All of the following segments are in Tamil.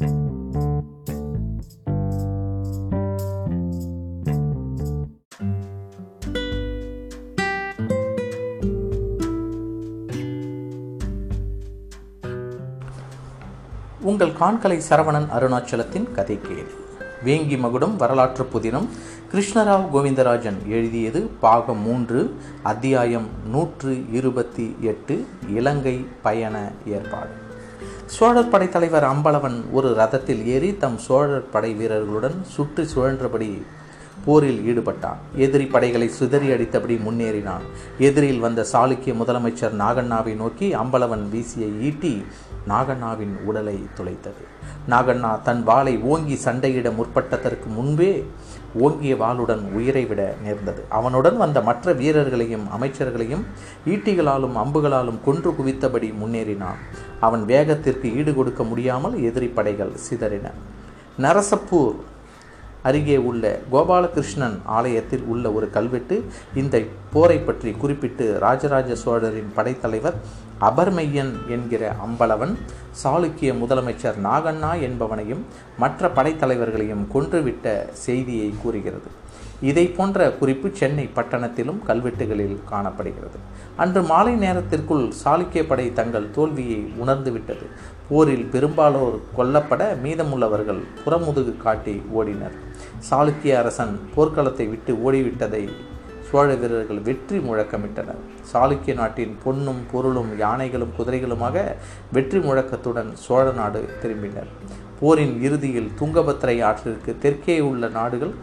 உங்கள் காண்கலை சரவணன் அருணாச்சலத்தின் கதை கேளு. வேங்கி மகுடம் வரலாற்று புதினம் கிருஷ்ணராவ் கோவிந்தராஜன் எழுதியது பாகம் மூன்று அத்தியாயம் நூற்று இருபத்தி எட்டு இலங்கை பயண ஏற்பாடு. சோழர் படைத்தலைவர் அம்பலவன் ஒரு ரதத்தில் ஏறி தம் சோழர் படை வீரர்களுடன் சுற்றி சுழன்றபடி போரில் ஈடுபட்டான். எதிரி படைகளை சிதறி அடித்தபடி முன்னேறினான். எதிரில் வந்த சாளுக்கிய முதலமைச்சர் நாகண்ணாவை நோக்கி அம்பலவன் வீசிய ஈட்டி நாகண்ணாவின் உடலை துளைத்தது. நாகண்ணா தன் வாளை ஓங்கி சண்டையிட முற்பட்டதற்கு முன்பே ஓங்கிய வாளுடன் உயிரை விட நேர்ந்தது. அவனுடன் வந்த மற்ற வீரர்களையும் அமைச்சர்களையும் ஈட்டிகளாலும் அம்புகளாலும் கொன்று குவித்தபடி முன்னேறினான். அவன் வேகத்திற்கு ஈடு கொடுக்க முடியாமல் எதிரி படைகள் சிதறின. நரசப்பூர் அருகே உள்ள கோபாலகிருஷ்ணன் ஆலயத்தில் உள்ள ஒரு கல்வெட்டு. இந்த போரை பற்றி குறிப்பிட்டு ராஜராஜ சோழரின் படைத்தலைவர் அபர்மையன் என்கிற அம்பலவன் சாளுக்கிய முதலமைச்சர் நாகண்ணா என்பவனையும் மற்ற படைத்தலைவர்களையும் கொன்றுவிட்ட செய்தியை கூறுகிறது. இதை போன்ற குறிப்பு சென்னை பட்டணத்திலும் கல்வெட்டுகளில் காணப்படுகிறது. அன்று மாலை நேரத்திற்குள் சாளுக்கிய படை தங்கள் தோல்வியை உணர்ந்துவிட்டது. போரில் பெரும்பாலோர் கொல்லப்பட மீதமுள்ளவர்கள் புறமுதுகு காட்டி ஓடினர். சாளுக்கிய அரசன் போர்க்களத்தை விட்டு ஓடிவிட்டதை சோழ வீரர்கள் வெற்றி முழக்கமிட்டனர். சாளுக்கிய நாட்டின் பொன்னும் பொருளும் யானைகளும் குதிரைகளுமாக வெற்றி முழக்கத்துடன் சோழ நாடு திரும்பினர். போரின் இறுதியில் துங்கபத்திரை ஆற்றிற்கு தெற்கே உள்ள நாடுகள்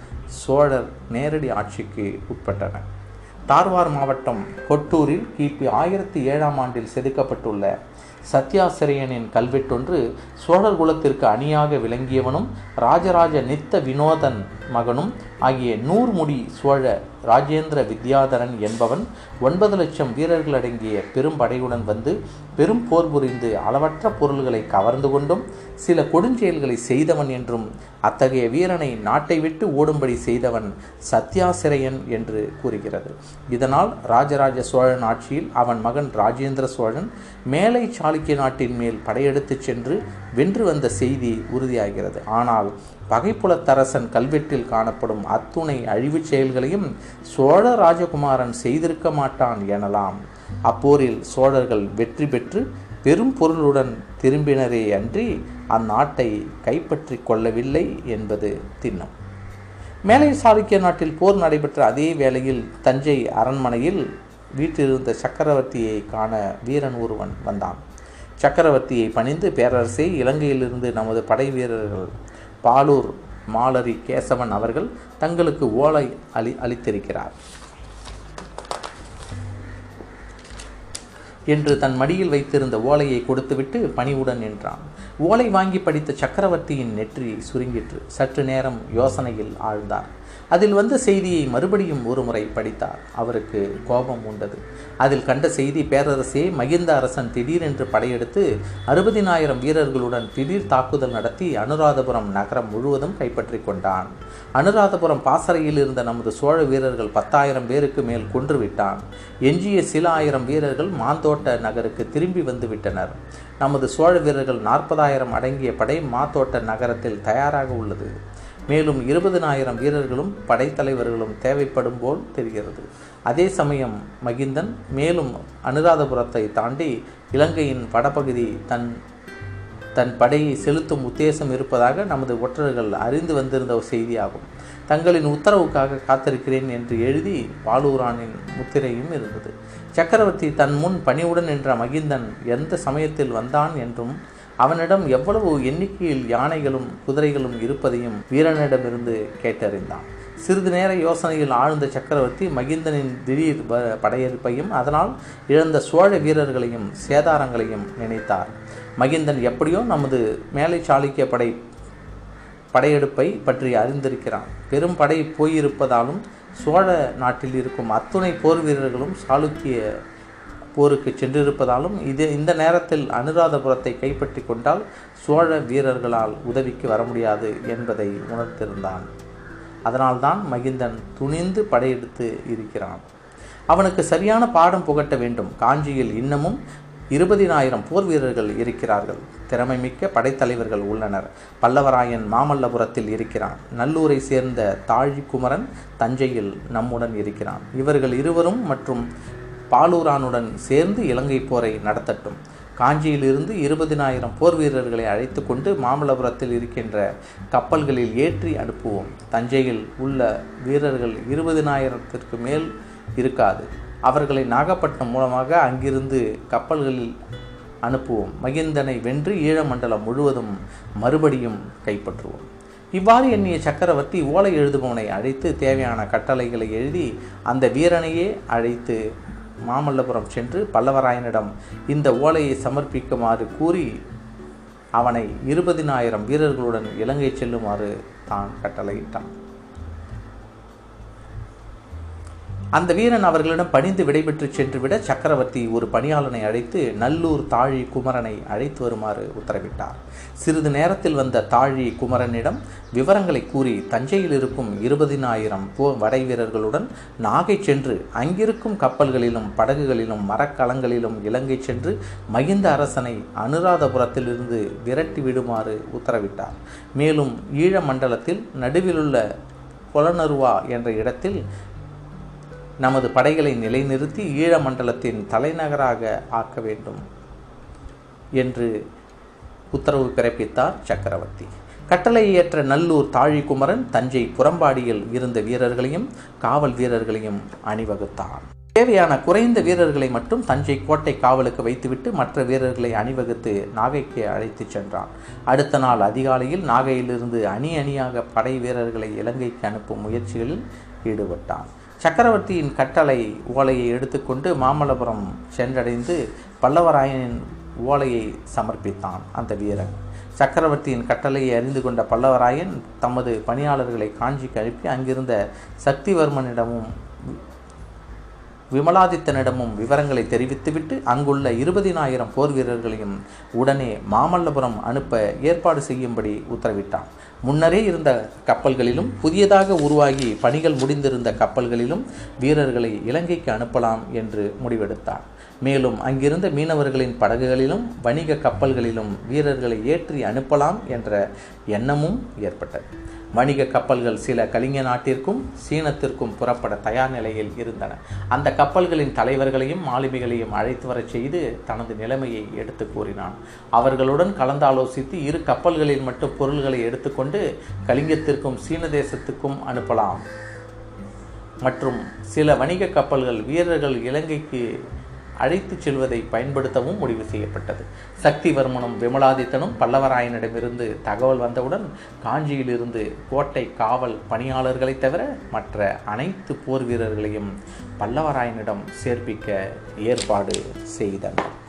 சோழர் நேரடி ஆட்சிக்கு உட்பட்டன. தார்வார் மாவட்டம் கொட்டூரில் கிபி ஆயிரத்தி ஏழாம் ஆண்டில் செதுக்கப்பட்டுள்ள சத்யாசிரியனின் கல்வெட்டொன்று சோழர் குலத்திற்கு அணியாக விளங்கியவனும் ராஜராஜ நித்த வினோதன் மகனும் ஆகிய நூறுமுடி சோழ ராஜேந்திர வித்யாதரன் என்பவன் ஒன்பது லட்சம் வீரர்கள் அடங்கிய பெரும் படையுடன் வந்து பெரும் போர் புரிந்து அளவற்ற பொருள்களை கவர்ந்து கொண்டும் சில கொடுஞ்செயல்களை செய்தவன் என்றும் அத்தகைய வீரனை நாட்டை விட்டு ஓடும்படி செய்தவன் சத்யாசிரையன் என்று கூறுகிறது. இதனால் ராஜராஜ சோழன் ஆட்சியில் அவன் மகன் ராஜேந்திர சோழன் மேலை சாளுக்கிய நாட்டின் மேல் படையெடுத்துச் சென்று வென்று வந்த செய்தி உறுதியாகிறது. ஆனால் பகைப்புலத்தரசன் கல்வெட்டில் காணப்படும் அத்துணை அழிவுச் செயல்களையும் சோழ ராஜகுமாரன் செய்திருக்க மாட்டான் எனலாம். அப்போரில் சோழர்கள் வெற்றி பெற்று பெரும் பொருளுடன் திரும்பினரே அன்றி அந்நாட்டை கைப்பற்றி கொள்ளவில்லை என்பது திண்ணம். மேலை சாளுக்கிய நாட்டில் போர் நடைபெற்ற அதே வேளையில் தஞ்சை அரண்மனையில் வீட்டிலிருந்த சக்கரவர்த்தியை காண வீரன் ஒருவன் வந்தான். சக்கரவர்த்தியை பணிந்து பேரரசே இலங்கையிலிருந்து நமது படை வீரர்கள் பாலூர் மாலரி கேசவன் அவர்கள் தங்களுக்கு ஓலை அளி அளித்திருக்கிறார். என்று தன் மடியில் வைத்திருந்த ஓலையை கொடுத்துவிட்டு பணிவுடன் நின்றான். ஓலை வாங்கி படித்த சக்கரவர்த்தியின் நெற்றி சுருங்கிற்று. சற்று நேரம் யோசனையில் ஆழ்ந்தார். அதில் வந்த செய்தியை மறுபடியும் ஒருமுறை படித்தார். அவருக்கு கோபம் உண்டது. அதில் கண்ட செய்தி பேரரசே மகிந்த அரசன் திடீரென்று படையெடுத்து அறுபதினாயிரம் வீரர்களுடன் திடீர் தாக்குதல் நடத்தி அனுராதபுரம் நகரம் முழுவதும் கைப்பற்றி கொண்டான். அனுராதபுரம் பாசறையில் இருந்த நமது சோழ வீரர்கள் பத்தாயிரம் பேருக்கு மேல் கொன்றுவிட்டான் எஞ்சிய சில ஆயிரம் வீரர்கள் மாந்தோட்ட நகருக்கு திரும்பி வந்துவிட்டனர் நமது சோழ வீரர்கள் நாற்பதாயிரம் அடங்கிய படை மாத்தோட்ட நகரத்தில் தயாராக உள்ளது. மேலும் இருபதனாயிரம் வீரர்களும் படைத்தலைவர்களும் தேவைப்படும் போல் தெரிகிறது. அதே சமயம் மகிந்தன் மேலும் அனுராதபுரத்தை தாண்டி இலங்கையின் வடபகுதி தன் தன் படையை செலுத்தும் உத்தேசம் இருப்பதாக நமது ஒற்றர்கள் அறிந்து வந்திருந்த ஒரு செய்தியாகும். தங்களின் உத்தரவுக்காக காத்திருக்கிறேன் என்று எழுதி பாலூரானின் முத்திரையும் இருந்தது. சக்கரவர்த்தி தன் முன் பணிவுடன் நின்ற மகிந்தன் எந்த சமயத்தில் வந்தான் என்றும் அவனிடம் எவ்வளவு எண்ணிக்கையில் யானைகளும் குதிரைகளும் இருப்பதையும் வீரனிடமிருந்து கேட்டறிந்தான். சிறிது நேர யோசனையில் ஆழ்ந்த சக்கரவர்த்தி மகிந்தனின் திடீர் படையெடுப்பையும் அதனால் இழந்த சோழ வீரர்களையும் சேதாரங்களையும் நினைத்தார். மகிந்தன் எப்படியோ நமது மேலை சாளுக்கிய படை படையெடுப்பை பற்றி அறிந்திருக்கிறான். பெரும் படை போயிருப்பதாலும் சோழ நாட்டில் இருக்கும் அத்துணை போர் வீரர்களும் சாளுக்கிய போருக்கு சென்றிருப்பதாலும் இது இந்த நேரத்தில் அனுராதபுரத்தை கைப்பற்றி கொண்டால் சோழ வீரர்களால் உதவிக்கு வர முடியாது என்பதை உணர்த்திருந்தான் அதனால்தான் மகிந்தன் துணிந்து படையெடுத்து இருக்கிறான். அவனுக்கு சரியான பாடம் புகட்ட வேண்டும். காஞ்சியில் இன்னமும் இருபதினாயிரம் போர் வீரர்கள் இருக்கிறார்கள். திறமை மிக்க படைத்தலைவர்கள் உள்ளனர். பல்லவராயன் மாமல்லபுரத்தில் இருக்கிறான். நல்லூரை சேர்ந்த தாழிக்குமரன் தஞ்சையில் நம்முடன் இருக்கிறான். இவர்கள் இருவரும் மற்றும் பாலூரானுடன் சேர்ந்து இலங்கை போரை நடத்தட்டும். காஞ்சியிலிருந்து இருபதினாயிரம் போர் வீரர்களை அழைத்து கொண்டு மாமல்லபுரத்தில் இருக்கின்ற கப்பல்களில் ஏற்றி அனுப்புவோம். தஞ்சையில் உள்ள வீரர்கள் இருபதினாயிரத்திற்கு மேல் இருக்காது. அவர்களை நாகப்பட்டினம் மூலமாக அங்கிருந்து கப்பல்களில் அனுப்புவோம். மகிந்தனை வென்று ஈழமண்டலம் முழுவதும் மறுபடியும் கைப்பற்றுவோம். இவ்வாறு எண்ணிய சக்கரவர்த்தி ஓலை எழுதுபவனை அழைத்து தேவையான கட்டளைகளை எழுதி அந்த வீரனையே அழைத்து மாமல்லபுரம் சென்று பல்லவராயனிடம் இந்த ஓலையை சமர்ப்பிக்குமாறு கூறி அவனை இருபதினாயிரம் வீரர்களுடன் இலங்கை செல்லுமாறு தான் கட்டளையிட்டான். அந்த வீரன் அவர்களிடம் பணிந்து விடைபெற்று சென்றுவிட சக்கரவர்த்தி ஒரு பணியாளனை அழைத்து நல்லூர் தாழி குமரனை அழைத்து வருமாறு உத்தரவிட்டார். சிறிது நேரத்தில் வந்த தாழி குமரனிடம் விவரங்களை கூறி தஞ்சையில் இருக்கும் இருபதினாயிரம் போ வடை வீரர்களுடன் நாகை சென்று அங்கிருக்கும் கப்பல்களிலும் படகுகளிலும் மரக்கலங்களிலும் இலங்கை சென்று மகிந்த அரசனை அனுராதபுரத்திலிருந்து விரட்டி விடுமாறு உத்தரவிட்டார். மேலும் ஈழ மண்டலத்தில் நடுவிலுள்ள கொலனருவா என்ற இடத்தில் நமது படைகளை நிலைநிறுத்தி ஈழமண்டலத்தின் தலைநகராக ஆக்க வேண்டும் என்று உத்தரவு பிறப்பித்தார் சக்கரவர்த்தி. கட்டளை ஏற்ற நல்லூர் தாழிக்குமரன் தஞ்சை புறம்பாடியில் இருந்த வீரர்களையும் காவல் வீரர்களையும் அணிவகுத்தான். தேவையான குறைந்த வீரர்களை மட்டும் தஞ்சை கோட்டை காவலுக்கு வைத்துவிட்டு மற்ற வீரர்களை அணிவகுத்து நாகைக்கு அழைத்துச் சென்றான். அடுத்த நாள் அதிகாலையில் நாகையிலிருந்து அணி அணியாக படை வீரர்களை இலங்கைக்கு அனுப்பும் முயற்சிகளில் ஈடுபட்டான். சக்கரவர்த்தியின் கட்டளை ஓலையை எடுத்துக்கொண்டு மாமல்லபுரம் சென்றடைந்து பல்லவராயனின் ஓலையை சமர்ப்பித்தான் அந்த வீரன். சக்கரவர்த்தியின் கட்டளையை அறிந்து கொண்ட பல்லவராயன் தமது பணியாளர்களை காஞ்சிக்கு அனுப்பி அங்கிருந்த சக்திவர்மனிடமும் விமலாதித்தனிடமும் விவரங்களை தெரிவித்துவிட்டு அங்குள்ள இருபதினாயிரம் போர் வீரர்களையும் உடனே மாமல்லபுரம் அனுப்ப ஏற்பாடு செய்யும்படி உத்தரவிட்டான். முன்னரே இருந்த கப்பல்களிலும் புதியதாக உருவாகி பணிகள் முடிந்திருந்த கப்பல்களிலும் வீரர்களை இலங்கைக்கு அனுப்பலாம் என்று முடிவெடுத்தார் மேலும் அங்கிருந்த மீனவர்களின் படகுகளிலும் வணிக கப்பல்களிலும் வீரர்களை ஏற்றி அனுப்பலாம் என்ற எண்ணமும் ஏற்பட்டது. வணிக கப்பல்கள் சில கலிங்க நாட்டிற்கும் சீனத்திற்கும் புறப்பட தயார் நிலையில் இருந்தன. அந்த கப்பல்களின் தலைவர்களையும் மாலுமிகளையும் அழைத்து வரச் செய்து தனது நிலைமையை எடுத்து கூறினான். அவர்களுடன் கலந்தாலோசித்து இரு கப்பல்களில் மட்டும் பொருள்களை எடுத்துக்கொண்டு கலிங்கத்திற்கும் சீன தேசத்துக்கும் அனுப்பலாம். மற்றும் சில வணிக கப்பல்கள் வீரர்கள் இலங்கைக்கு அழைத்துச் செல்வதை பயன்படுத்தவும் முடிவு செய்யப்பட்டது. சக்திவர்மனும் விமலாதித்தனும் பல்லவராயனிடமிருந்து தகவல் வந்தவுடன் காஞ்சியிலிருந்து கோட்டை காவல் பணியாளர்களைத் தவிர மற்ற அனைத்து போர் வீரர்களையும் பல்லவராயனிடம் சேர்ப்பிக்க ஏற்பாடு செய்தனர்.